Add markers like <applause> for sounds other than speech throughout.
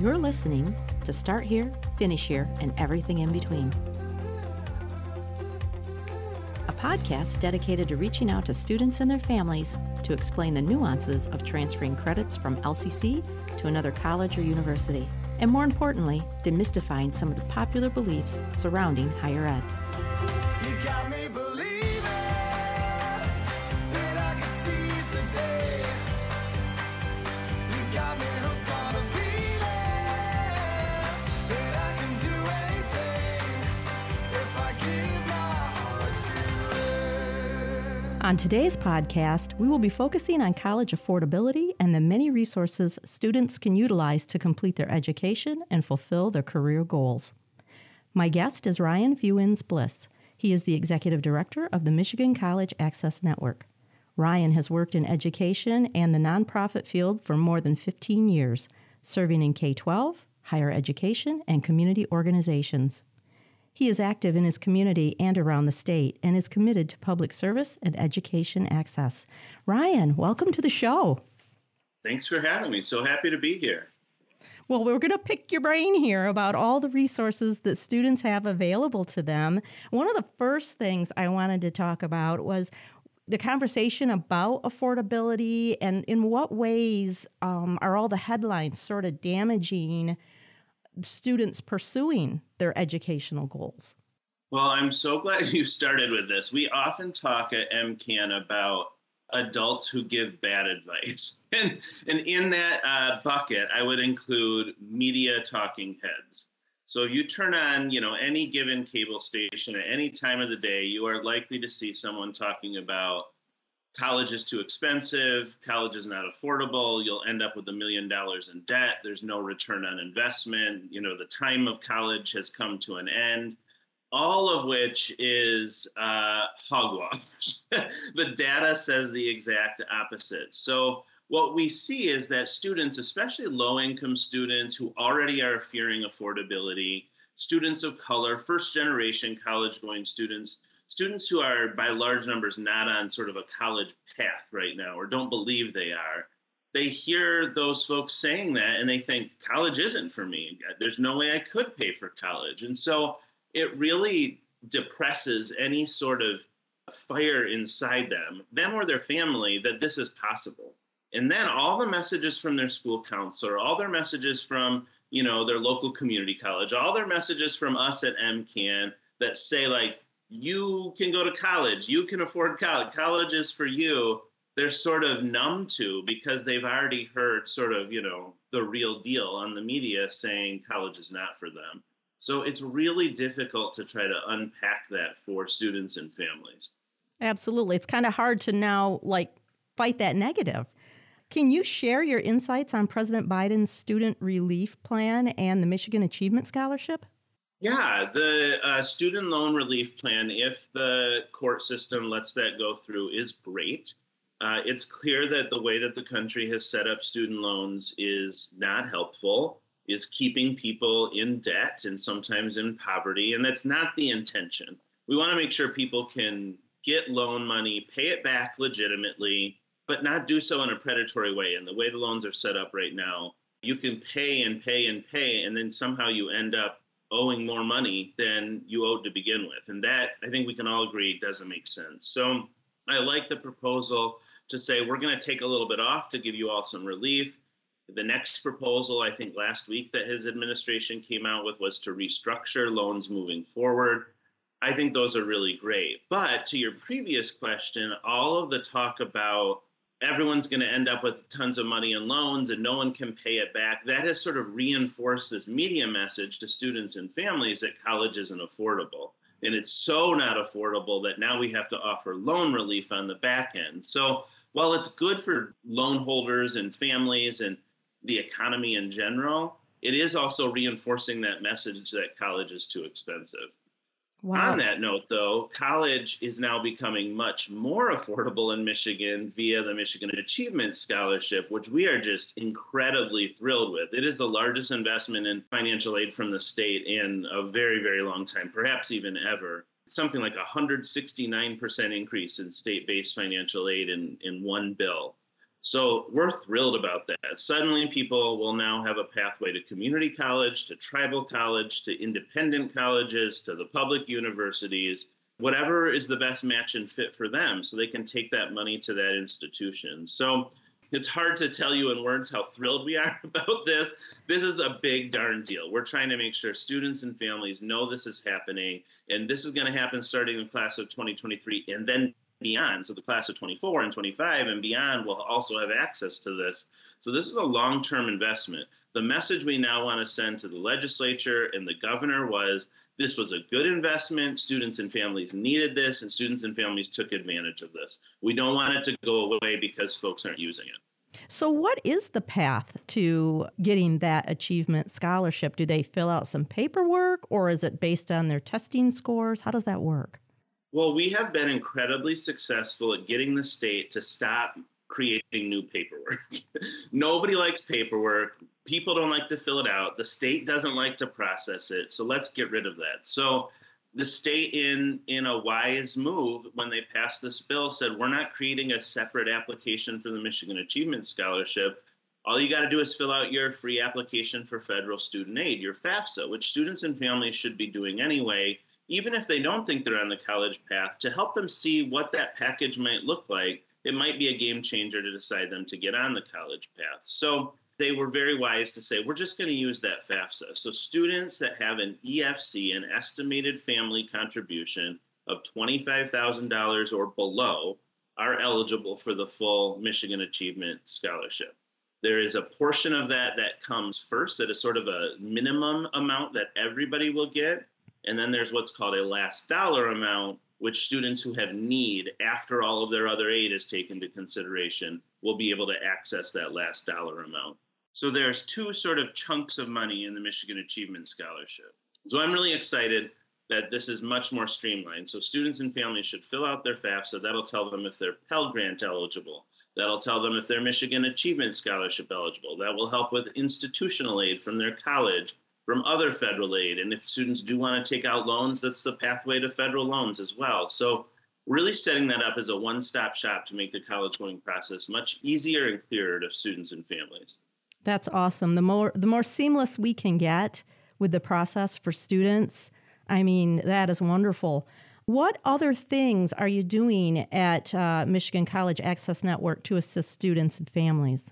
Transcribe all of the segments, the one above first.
You're listening to Start Here, Finish Here, and everything in between. A podcast dedicated to reaching out to students and their families to explain the nuances of transferring credits from LCC to another college or university, and more importantly, demystifying some of the popular beliefs surrounding higher ed. On today's podcast, we will be focusing on college affordability and the many resources students can utilize to complete their education and fulfill their career goals. My guest is Ryan Fewins-Bliss. He is the executive director of the Michigan College Access Network. Ryan has worked in education and the nonprofit field for more than 15 years, serving in K 12, higher education, and community organizations. He is active in his community and around the state and is committed to public service and education access. Ryan, welcome to the show. Thanks for having me. So happy to be here. Well, we're going to pick your brain here about all the resources that students have available to them. One of the first things I wanted to talk about was the conversation about affordability and in what ways um, are all the headlines sort of damaging students pursuing their educational goals? Well, I'm so <laughs> glad you started with this. We often talk at MCAN about adults who give bad advice. <laughs> And, and in that uh, bucket, I would include media talking heads. So if you turn on, you know, any given cable station at any time of the day, you are likely to see someone talking about college is too expensive, college is not affordable, you'll end up with a million dollars in debt, there's no return on investment, you know, the time of college has come to an end. All of which is uh, hogwash. <laughs> the data says the exact opposite. So, what we see is that students, especially low income students who already are fearing affordability, students of color, first generation college going students, students who are by large numbers not on sort of a college path right now or don't believe they are they hear those folks saying that and they think college isn't for me. There's no way i could pay for college. And so it really depresses any sort of fire inside them them or their family that this is possible. And then all the messages from their school counselor all their messages from you know their local community college all their messages from us at mcan that say like you can go to college, you can afford college, college is for you, they're sort of numb to because they've already heard sort of, you know, the real deal on the media saying college is not for them. So it's really difficult to try to unpack that for students and families. Absolutely. It's kind of hard to now like fight that negative. Can you share your insights on President Biden's student relief plan and the Michigan Achievement Scholarship? Yeah, the uh, student loan relief plan, if the court system lets that go through, is great. Uh, it's clear that the way that the country has set up student loans is not helpful, is keeping people in debt and sometimes in poverty, and that's not the intention. We want to make sure people can get loan money, pay it back legitimately, but not do so in a predatory way. And the way the loans are set up right now, you can pay and pay and pay, and then somehow you end up owing more money than you owed to begin with. And that, I think we can all agree, doesn't make sense. So I like the proposal to say we're going to take a little bit off to give you all some relief. The next proposal, I think last week, that his administration came out with was to restructure loans moving forward. I think those are really great. But to your previous question, all of the talk about everyone's going to end up with tons of money in loans and no one can pay it back. That has sort of reinforced this media message to students and families that college isn't affordable. And it's so not affordable that now we have to offer loan relief on the back end. So while it's good for loan holders and families and the economy in general, it is also reinforcing that message that college is too expensive. Wow. On that note, though, college is now becoming much more <laughs> affordable in Michigan via the Michigan Achievement Scholarship, which we are just incredibly thrilled with. It is the largest investment in financial aid from the state in a very, very long time, perhaps even ever. It's something like a 169% increase in state based financial aid in, in one bill. So we're thrilled about that. Suddenly, people will now have a pathway to community college, to tribal college, to independent colleges, to the public universities, whatever is the best match and fit for them, so they can take that money to that institution. So it's hard to tell you in words how thrilled we are <laughs> about this. This is a big darn deal. We're trying to make sure students and families know this is happening, and this is going to happen starting in class of 2023 and then beyond. So the class of 24 and 25 and beyond will also have access to this. So this is a long term investment. The message we now want to send to the legislature and the governor was this was a good investment. Students and families needed this, and students and families took advantage of this. We don't want it to go away because folks aren't using it. So, what is the path to getting that achievement scholarship? Do they fill out some paperwork or is it based on their testing scores? How does that work? Well, we have been incredibly successful at getting the state to stop creating new paperwork. <laughs> Nobody likes paperwork. People don't like to fill it out. The state doesn't like to process it. So let's get rid of that. So the state in in a wise move when they passed this bill said we're not creating a separate application for the Michigan Achievement Scholarship. All you got to do is fill out your free application for federal student aid, your FAFSA, which students and families should be doing anyway even if they don't think they're on the college path, to help them see what that package might look like, it might be a game changer to decide them to get on the college path. So they were very wise to say, we're just going to use that FAFSA. So students that have an EFC, an estimated family contribution of $25,000 or below, are eligible for the full Michigan Achievement Scholarship. There is a portion of that that comes first, that is sort of a minimum amount that everybody will get. And then there's what's called a last dollar amount, which students who have need after all of their other aid is taken into consideration will be able to access that last dollar amount. So there's two sort of chunks of money in the Michigan Achievement Scholarship. So I'm really excited that this is much more streamlined. So students and families should fill out their FAFSA. That'll tell them if they're Pell Grant eligible. That'll tell them if they're Michigan Achievement Scholarship eligible. That will help with institutional aid from their college from other federal aid. And if students do want to take out loans, that's the pathway to federal loans as well. So, really setting that up as a one stop shop to make the college going process much easier and clearer to students and families. That's awesome. The more the more seamless we can get with the process for students, I mean, that is wonderful. What other things are you doing at uh, Michigan College Access Network to assist students and families?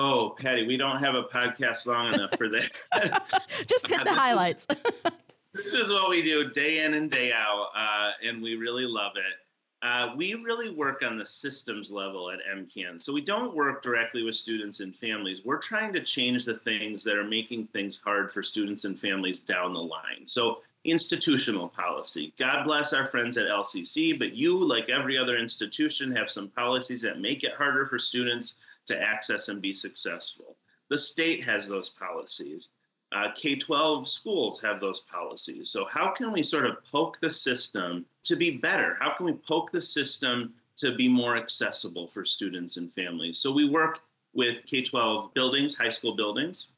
Oh, Patty, we don't have a podcast long enough for that. <laughs> Just hit the <laughs> highlights. <laughs> this is what we do day in and day out, uh, and we really love it. Uh, we really work on the systems level at MCAN. So we don't work directly with students and families. We're trying to change the things that are making things hard for students and families down the line. So institutional policy. God bless our friends at LCC, but you, like every other institution, have some policies that make it harder for students to access and be successful. The state has those policies. Uh, K 12 schools have those policies. So, how can we sort of poke the system to be better? How can we poke the system to be more accessible for students and families? So, we work with K 12 buildings, high school buildings.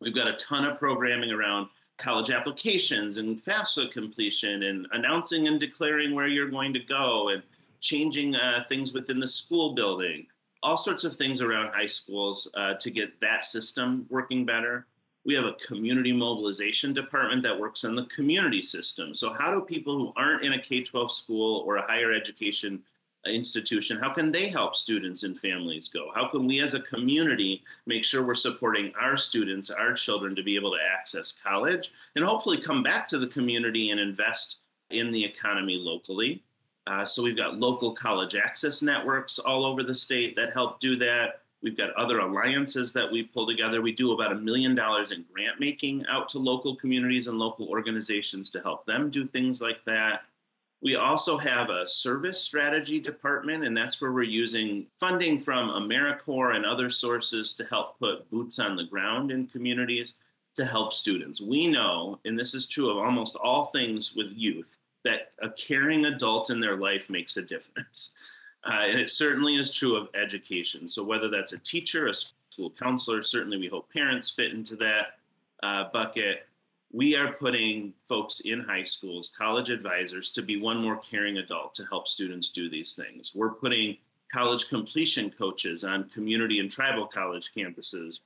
We've got a ton of programming around college applications and FAFSA completion and announcing and declaring where you're going to go and changing uh, things within the school building all sorts of things around high schools uh, to get that system working better. We have a community mobilization department that works on the community system. So, how do people who aren't in a K 12 school or a higher education institution, how can they help students and families go? How can we as a community make sure we're supporting our students, our children to be able to access college and hopefully come back to the community and invest in the economy locally? Uh, so we've got local college access networks all over the state that help do that. We've got other alliances that we pull together. We do about a million dollars in grant making out to local communities and local organizations to help them do things like that. We also have a service strategy department, and that's where we're using funding from AmeriCorps and other sources to help put boots on the ground in communities to help students. We know, and this is true of almost all things with youth, that a caring adult in their life makes a difference. <laughs> Uh, and it certainly is true of education. So, whether that's a teacher, a school counselor, certainly we hope parents fit into that uh, bucket. We are putting folks in high schools, college advisors, to be one more caring adult to help students do these things. We're putting college completion coaches on community and tribal college campuses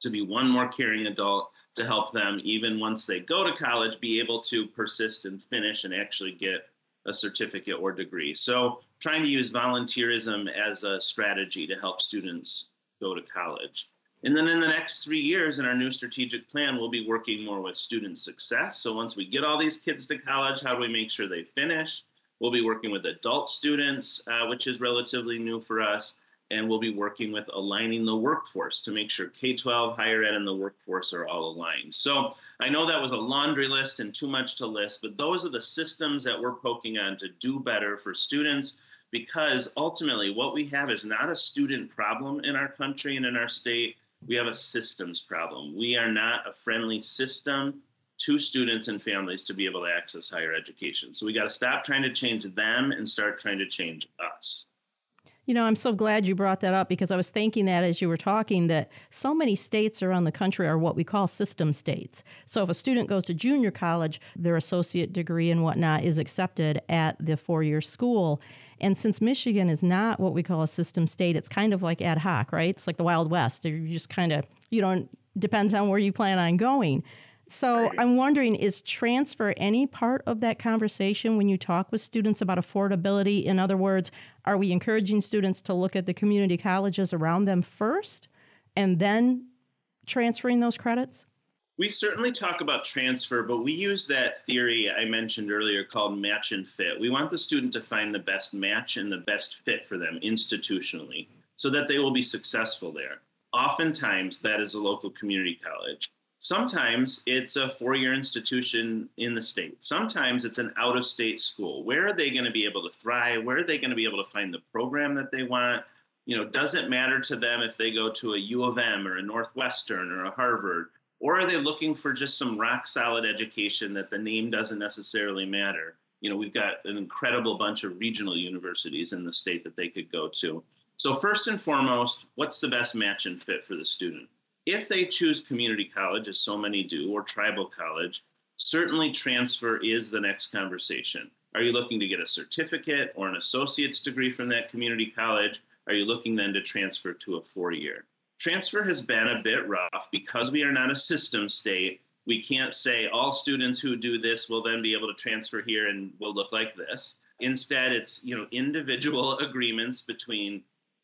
to be one more caring adult to help them, even once they go to college, be able to persist and finish and actually get a certificate or degree. So, trying to use volunteerism as a strategy to help students go to college. And then in the next three years, in our new strategic plan, we'll be working more with student success. So, once we get all these kids to college, how do we make sure they finish? We'll be working with adult students, uh, which is relatively new for us and we'll be working with aligning the workforce to make sure K 12, higher ed, and the workforce are all aligned. So I know that was a laundry list and too much to list, but those are the systems that we're poking on to do better for students because ultimately what we have is not a student problem in our country and in our state. We have a systems problem. We are not a friendly system to students and families to be able to access higher education. So we got to stop trying to change them and start trying to change us. You know, I'm so glad you brought that up because I was thinking that as you were talking that so many states around the country are what we call system states. So if a student goes to junior college, their associate degree and whatnot is accepted at the four year school. And since Michigan is not what we call a system state, it's kind of like ad hoc, right? It's like the Wild West. You just kind of, you don't, depends on where you plan on going. So right. I'm wondering is transfer any part of that conversation when you talk with students about affordability? In other words, are we encouraging students to look at the community colleges around them first and then transferring those credits? We certainly talk about transfer, but we use that theory I mentioned earlier called match and fit. We want the student to find the best match and the best fit for them institutionally so that they will be successful there. Oftentimes, that is a local community college. Sometimes it's a four year institution in the state. Sometimes it's an out of state school. Where are they going to be able to thrive? Where are they going to be able to find the program that they want? You know, does it matter to them if they go to a U of M or a Northwestern or a Harvard? Or are they looking for just some rock solid education that the name doesn't necessarily matter? You know, we've got an incredible bunch of regional universities in the state that they could go to. So, first and foremost, what's the best match and fit for the student? If they choose community college, as so many do, or tribal college, certainly transfer is the next conversation. Are you looking to get a certificate or an associate's degree from that community college? Are you looking then to transfer to a four year? Transfer has been a bit rough because we are not a system state. We can't say all students who do this will then be able to transfer here and will look like this. Instead, it's you know individual <laughs> agreements between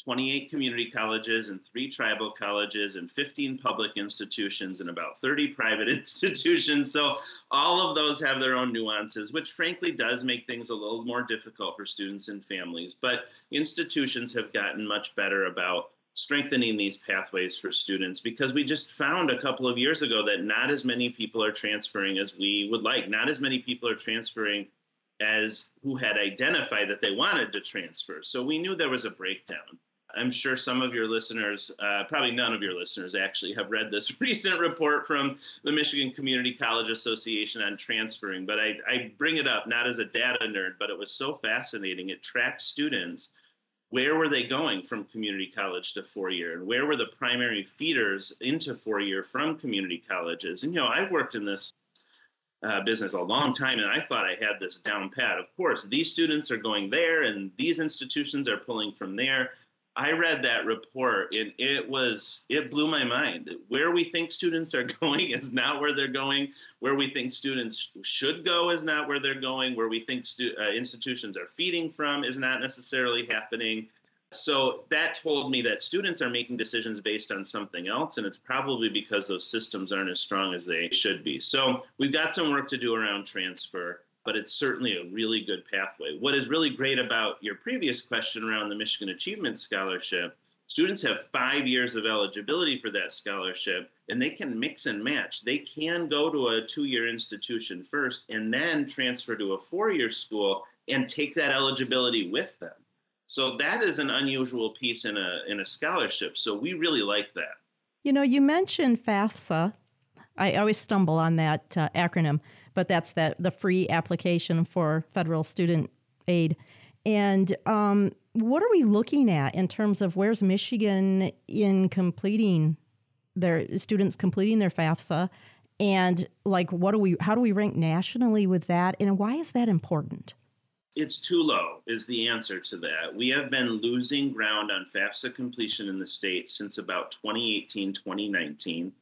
28 community colleges and three tribal colleges and 15 public institutions and about 30 <laughs> private institutions. So all of those have their own nuances, which frankly does make things a little more difficult for students and families. But institutions have gotten much better about strengthening these pathways for students because we just found a couple of years ago that not as many people are transferring as we would like. Not as many people are transferring as who had identified that they wanted to transfer. So we knew there was a breakdown. I'm sure some of your listeners, uh, probably none of your listeners actually, have read this <laughs> recent report from the Michigan Community College Association on transferring. But I, I bring it up not as a data nerd, but it was so fascinating. It tracked students. Where were they going from community college to four year? And where were the primary feeders into four year from community colleges? And, you know, I've worked in this uh, business a long time, and I thought I had this down pat. Of course, these students are going there, and these institutions are pulling from there. I read that report and it was it blew my mind. Where we think students are <laughs> going is not where they're going. Where we think students should go is not where they're going. Where we think stu- uh, institutions are feeding from is not necessarily happening. So that told me that students are making decisions based on something else, and it's probably because those systems aren't as strong as they should be. So we've got some work to do around transfer but it's certainly a really good pathway. What is really great about your previous question around the Michigan Achievement Scholarship, students have five years of eligibility for that scholarship and they can mix and match. They can go to a two year institution first and then transfer to a four year school and take that eligibility with them. So that is an unusual piece in a, in a scholarship. So we really like that. You know, you mentioned FAFSA. I always stumble on that uh, acronym but that's that the free application for federal student aid. And um, what are we looking at in terms of where's Michigan in completing their students completing their FAFSA? And like, what do we? How do we rank nationally with that? And why is that important? it's too low, is the answer to that. We have been losing ground on FAFSA completion in the state since about 2018, 2019.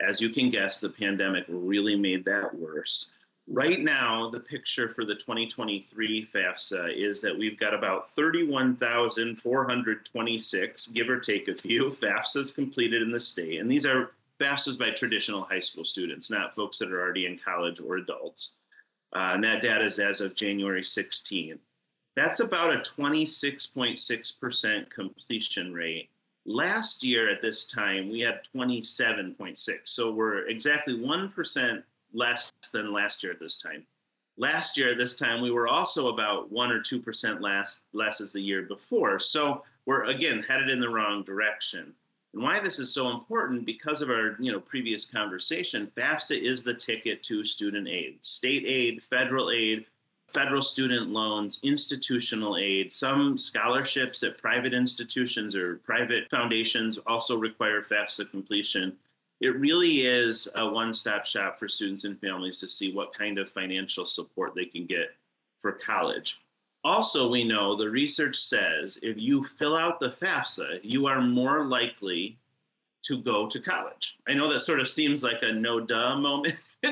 As you can guess, the pandemic really made that worse. Right now, the picture for the 2023 FAFSA is that we've got about 31,426, give or take a few, <laughs> FAFSAs completed in the state. And these are FAFSAs by traditional high school students, not folks that are already in college or adults. Uh, and that data is as of January 16. That's about a 26.6% completion rate. Last year at this time, we had 27.6. So we're exactly 1% less than last year at this time. Last year at this time, we were also about 1 or 2% less, less as the year before. So we're again headed in the wrong direction. And why this is so important because of our you know previous conversation, FAFSA is the ticket to student aid, state aid, federal aid, federal student loans, institutional aid. Some scholarships at private institutions or private foundations also require FAFSA completion. It really is a one-stop shop for students and families to see what kind of financial support they can get for college. Also, we know the research says if you fill out the FAFSA, you are more likely to go to college. I know that sort of seems like a no duh moment, <laughs>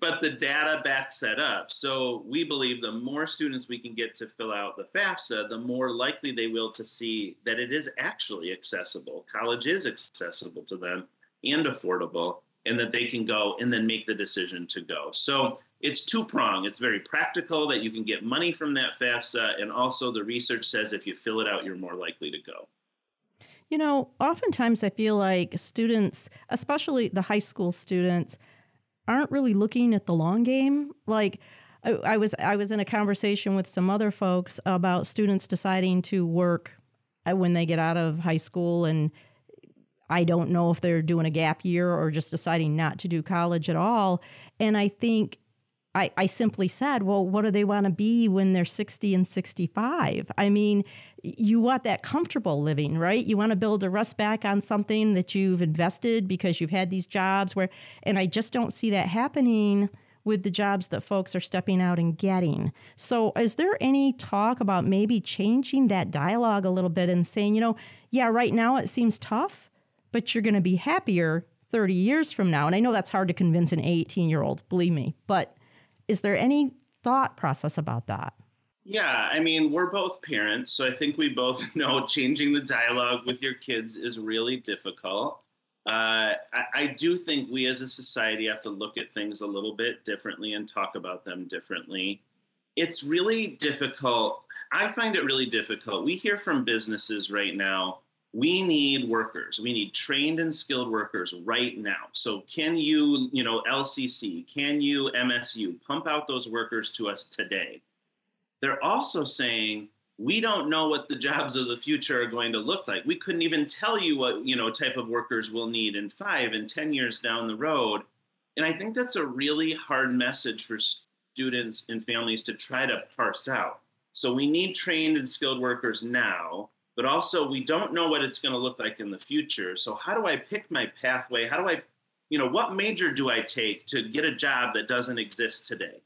but the data backs that up. So we believe the more students we can get to fill out the FAFSA, the more likely they will to see that it is actually accessible. College is accessible to them and affordable, and that they can go and then make the decision to go. So it's two prong. It's very practical that you can get money from that FAFSA, and also the research says if you fill it out, you're more likely to go. You know, oftentimes I feel like students, especially the high school students, aren't really looking at the long game. Like I, was, I was in a conversation with some other folks about students deciding to work uh, when they get out of high school and I don't know if they're doing a gap year or just deciding not to do college at all. And I think I, I simply said, well, what do they want to be when they're 60 and 65? I mean, you want that comfortable living, right? You want to build a rest back on something that you've invested because you've had these jobs where, and I just don't see that happening with the jobs that folks are stepping out and getting. So, is there any talk about maybe changing that dialogue a little bit and saying, you know, yeah, right now it seems tough, but you're going to be happier 30 years from now? And I know that's hard to convince an 18 year old, believe me, but is there any thought process about that? Yeah, I mean, we're both parents, so I think we both <laughs> know changing the dialogue with your kids is really difficult. Uh, I, I, do think we as a society have to look at things a little bit differently and talk about them differently. It's really difficult. I find it really difficult. We hear from businesses right now we need workers. We need trained and skilled workers right now. So can you you know lcc can you msu pump out those workers to us today? They're also saying we don't know what the jobs of the future are going to look like. We couldn't even tell you what you know type of workers we'll need in five and ten years down the road. And i think that's a really hard message for students and families to try to parse out. So we need trained and skilled workers now but also we don't know what it's going to look like in the future. So how do I pick my pathway? How do I, you know, what major do I take to get a job that doesn't exist today?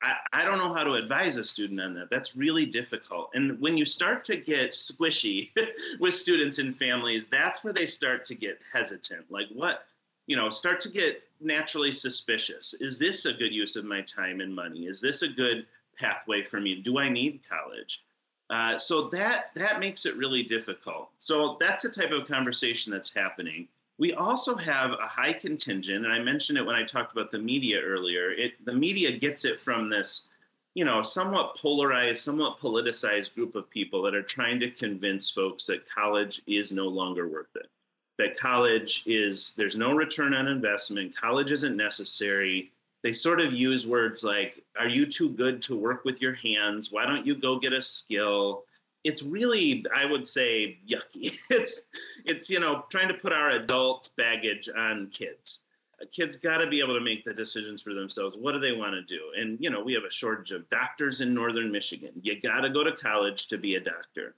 I, I don't know how to advise a student on that. That's really difficult. And when you start to get squishy <laughs> with students and families, that's where they start to get hesitant. Like, what, you know, start to get naturally suspicious. Is this a good use of my time and money? Is this a good pathway for me? Do I need college? Uh, so that that makes it really difficult. So that's the type of conversation that's happening. We also have a high contingent, and I mentioned it when I talked about the media earlier. It the media gets it from this, you know, somewhat polarized, somewhat politicized group of people that are trying to convince folks that college is no longer worth it. That college is there's no return on investment. College isn't necessary they sort of use words like, Are you too good to work with your hands? Why don't you go get a skill? It's really, I would say, yucky. <laughs> It's, it's you know, trying to put our adult baggage on kids. Uh, kids got to be able to make the decisions for themselves. What do they want to do? And, you know, we have a shortage of doctors in Northern Michigan. You got to go to college to be a doctor.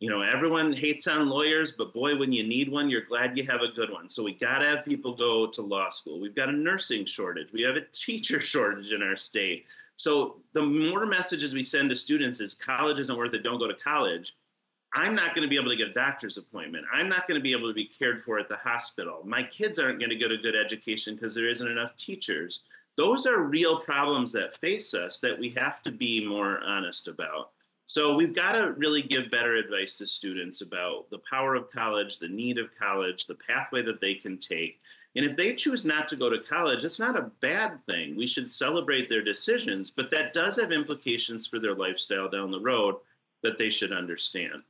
You know, everyone hates on lawyers, but boy, when you need one, you're glad you have a good one. So we got to have people go to law school. We've got a nursing shortage. We have a teacher <laughs> shortage in our state. So the more messages we send to students is college isn't worth it, don't go to college. I'm not going to be able to get a doctor's appointment. I'm not going to be able to be cared for at the hospital. My kids aren't going to get a good education because there isn't enough teachers. Those are real problems that face us that we have to be more honest about. So we've got to really give better advice to students about the power of college, the need of college, the pathway that they can take. And if they choose not to go to college, it's not a bad thing. We should celebrate their decisions, but that does have implications for their lifestyle down the road that they should understand.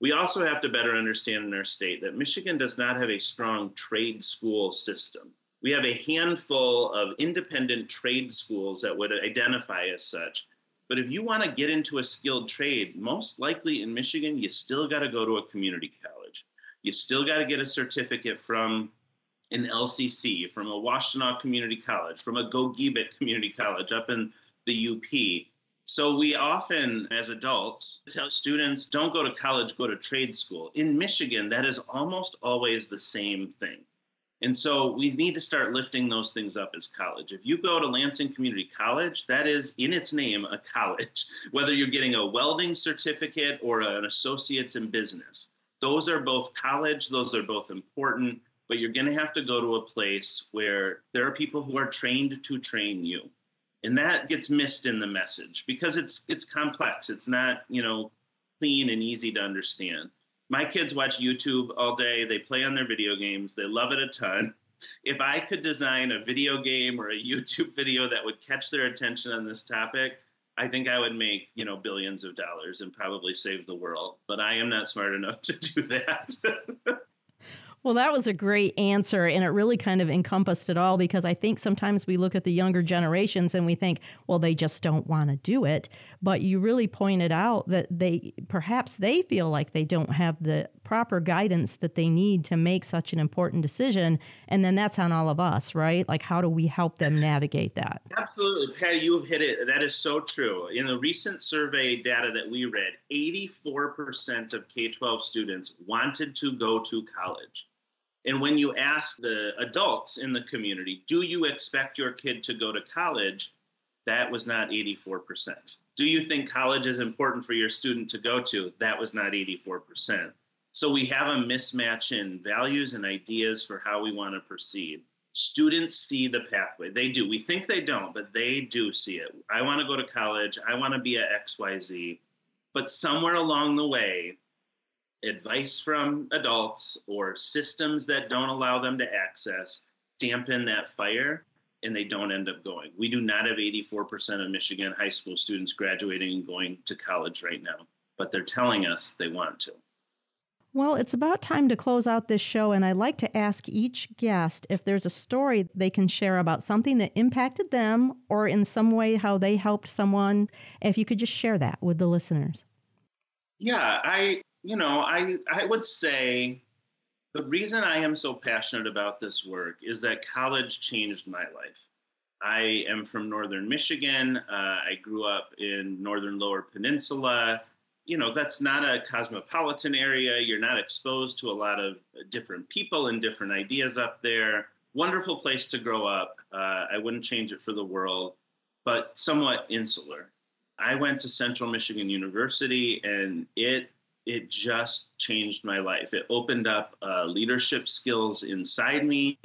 We also have to better understand in our state that Michigan does not have a strong trade school system. We have a handful of independent trade schools that would identify as such, but if you want to get into a skilled trade, most likely in Michigan, you still got to go to a community college. You still got to get a certificate from an LCC, from a Washtenaw Community College, from a Gogebic Community College up in the UP. So we often, as adults, tell students don't go to college, go to trade school. In Michigan, that is almost always the same thing. And so we need to start lifting those things up as college. If you go to Lansing Community College, that is in its name a college, <laughs> whether you're getting a welding certificate or an associate's in business. Those are both college, those are both important, but you're going to have to go to a place where there are people who are trained to train you. And that gets missed in the message because it's it's complex. It's not, you know, clean and easy to understand my kids watch YouTube all day. They play on their video games. They love it a ton. If I could design a video game or a <laughs> YouTube video that would catch their attention on this topic, I think I would make, you know, billions of dollars and probably save the world. But I am not smart enough <laughs> to do that. <laughs> Well, that was a great answer, and it really kind of encompassed it all because I think sometimes we look at the younger generations and we think, well, they just don't want to do it. But you really pointed out that they perhaps they feel like they don't have the proper guidance that they need to make such an important decision. And then that's on all of us, right? Like, how do we help them navigate that? Absolutely. Patty, you have hit it. That is so true. In the recent survey data that we read, 84% of K 12 students wanted to go to college. And when you ask the adults in the community, do you expect your kid to go to college? That was not 84%. Do you think college is important for your student to go to? That was not 84%. So we have a mismatch in values and ideas for how we want to proceed. Students see the pathway. They do. We think they don't, but they do see it. I want to go to college. I want to be a XYZ. But somewhere along the way, advice from adults or systems that don't allow them to access dampen that fire and they don't end up going. We do not have 84% of Michigan high school students graduating and going to college right now, but they're telling us they want to. Well, it's about time to close out this show, and I'd like to ask each guest if there's a story they can share about something that impacted them or in some way how they helped someone. If you could just share that with the listeners. Yeah, I you know, I I would say the reason I am so passionate about this work is that college changed my life. I am from northern Michigan. Uh, I grew up in northern Lower Peninsula. You know, that's not a cosmopolitan area. You're not exposed to a lot of different people and different ideas up there. Wonderful place to grow up. Uh, I wouldn't change it for the world, but somewhat insular. I went to Central Michigan University and it it just changed my life. It opened up uh, leadership skills inside me.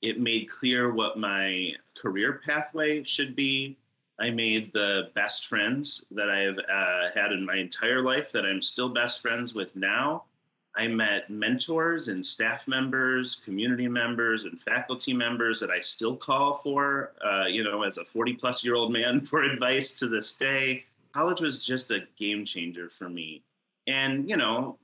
It made clear what my career pathway should be. I made the best friends that I have uh, had in my entire life that I'm still best friends with now. I met mentors and staff members, community members, and faculty members that I still call for, uh, you know, as a 40 plus year old man <laughs> for advice to this day. College was just a game changer for me. And, you know,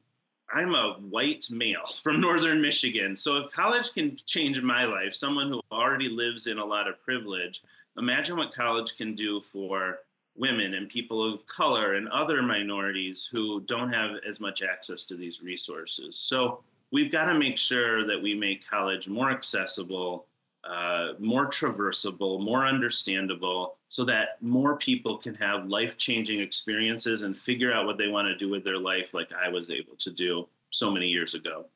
I'm a white male <laughs> from northern Michigan. So if college can change my life, someone who already lives in a lot of privilege, imagine what college can do for women and people of color and other minorities who don't have as much access to these resources. So we've got to make sure that we make college more accessible uh, more traversable, more understandable, so that more people can have life changing experiences and figure out what they want to do with their life, like I was able to do so many years ago.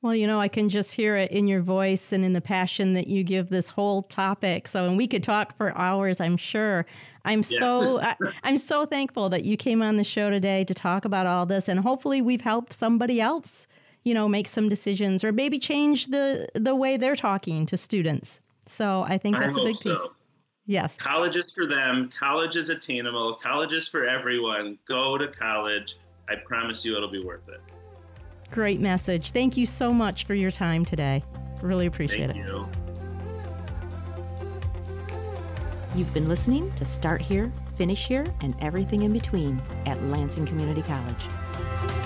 Well, you know, I can just hear it in your voice and in the passion that you give this whole topic. So, and we could talk for hours, I'm sure. I'm yes. so <laughs> I, I'm so thankful that you came on the show today to talk about all this, and hopefully, we've helped somebody else, you know, make some decisions or maybe change the the way they're talking to students. So, I think that's I a big so. piece. Yes. College is for them. College is attainable. College is for everyone. Go to college. I promise you, it'll be worth it. Great message. Thank you so much for your time today. Really appreciate Thank it. You. You've been listening to Start Here, Finish Here, and everything in between at Lansing Community College.